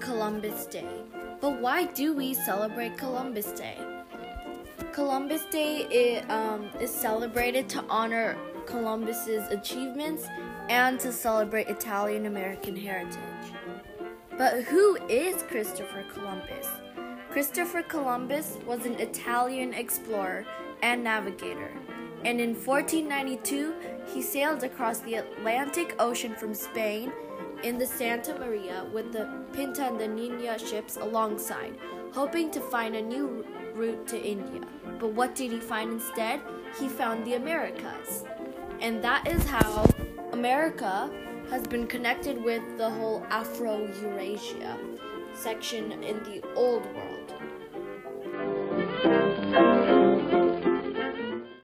Columbus Day. But why do we celebrate Columbus Day? Columbus Day it, um, is celebrated to honor Columbus's achievements and to celebrate Italian American heritage. But who is Christopher Columbus? Christopher Columbus was an Italian explorer and navigator, and in 1492 he sailed across the Atlantic Ocean from Spain in the Santa Maria with the Pinta and the Nina ships alongside, hoping to find a new route to India. But what did he find instead? He found the Americas. And that is how America has been connected with the whole Afro Eurasia section in the old world.